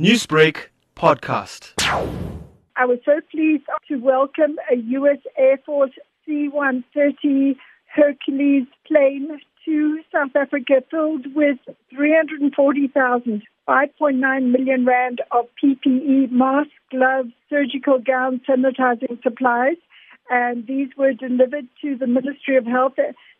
Newsbreak podcast. I was so pleased to welcome a U.S. Air Force C 130 Hercules plane to South Africa filled with 340,000, 5.9 million rand of PPE, masks, gloves, surgical gowns, sanitizing supplies. And these were delivered to the Ministry of Health,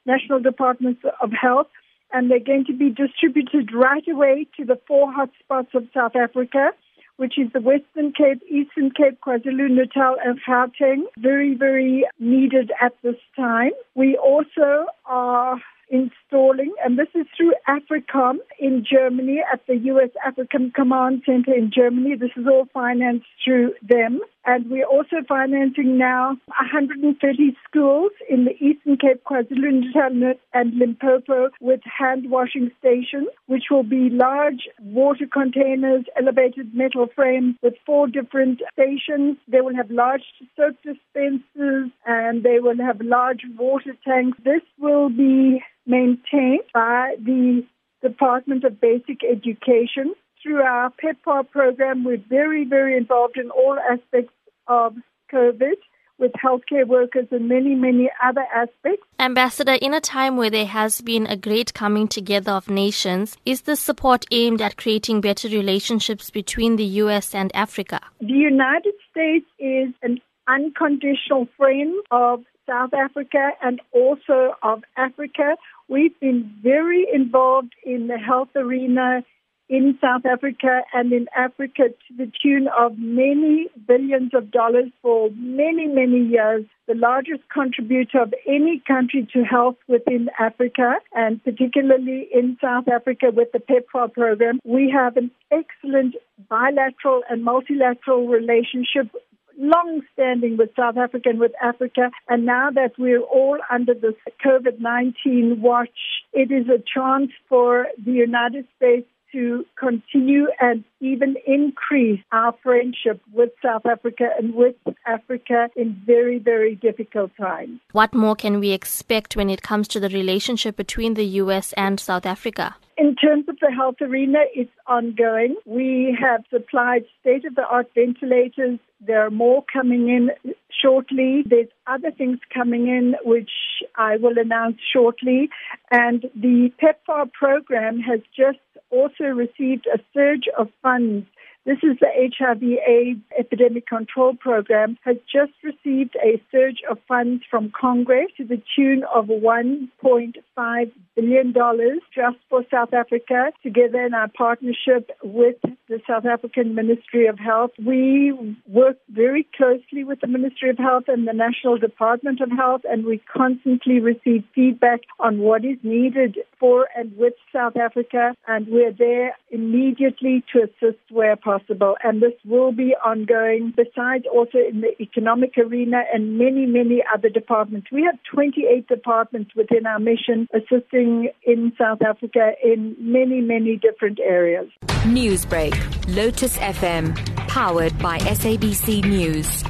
National Department of Health, and they're going to be distributed right away to the four hotspots of South Africa, which is the Western Cape, Eastern Cape, KwaZulu-Natal, and Gauteng. Very, very needed at this time. We also are installing, and this is through AFRICOM in Germany at the U.S. African Command Center in Germany. This is all financed through them. And we're also financing now 130 schools in the Eastern Cape, KwaZulu-Natal and Limpopo with hand washing stations, which will be large water containers, elevated metal frames with four different stations. They will have large soap dispensers and they will have large water tanks. This will be maintained by the Department of Basic Education through our PEPFAR program, we're very, very involved in all aspects of COVID with healthcare workers and many, many other aspects. Ambassador, in a time where there has been a great coming together of nations, is this support aimed at creating better relationships between the U.S. and Africa? The United States is an unconditional friend of South Africa and also of Africa. We've been very involved in the health arena in South Africa and in Africa to the tune of many billions of dollars for many, many years, the largest contributor of any country to health within Africa, and particularly in South Africa with the PEPFAR program. We have an excellent bilateral and multilateral relationship long standing with South Africa and with Africa. And now that we're all under this COVID 19 watch, it is a chance for the United States to continue and even increase our friendship with South Africa and with Africa in very, very difficult times. What more can we expect when it comes to the relationship between the U.S. and South Africa? In terms of the health arena, it's ongoing. We have supplied state of the art ventilators. There are more coming in shortly. There's other things coming in which I will announce shortly. And the PEPFAR program has just also received a surge of funds this is the HIV AIDS Epidemic Control Program, has just received a surge of funds from Congress to the tune of $1.5 billion dollars just for South Africa, together in our partnership with the South African Ministry of Health. We work very closely with the Ministry of Health and the National Department of Health, and we constantly receive feedback on what is needed for and with South Africa, and we're there immediately to assist where possible. And this will be ongoing, besides also in the economic arena and many, many other departments. We have 28 departments within our mission assisting in South Africa in many, many different areas. Newsbreak, Lotus FM, powered by SABC News.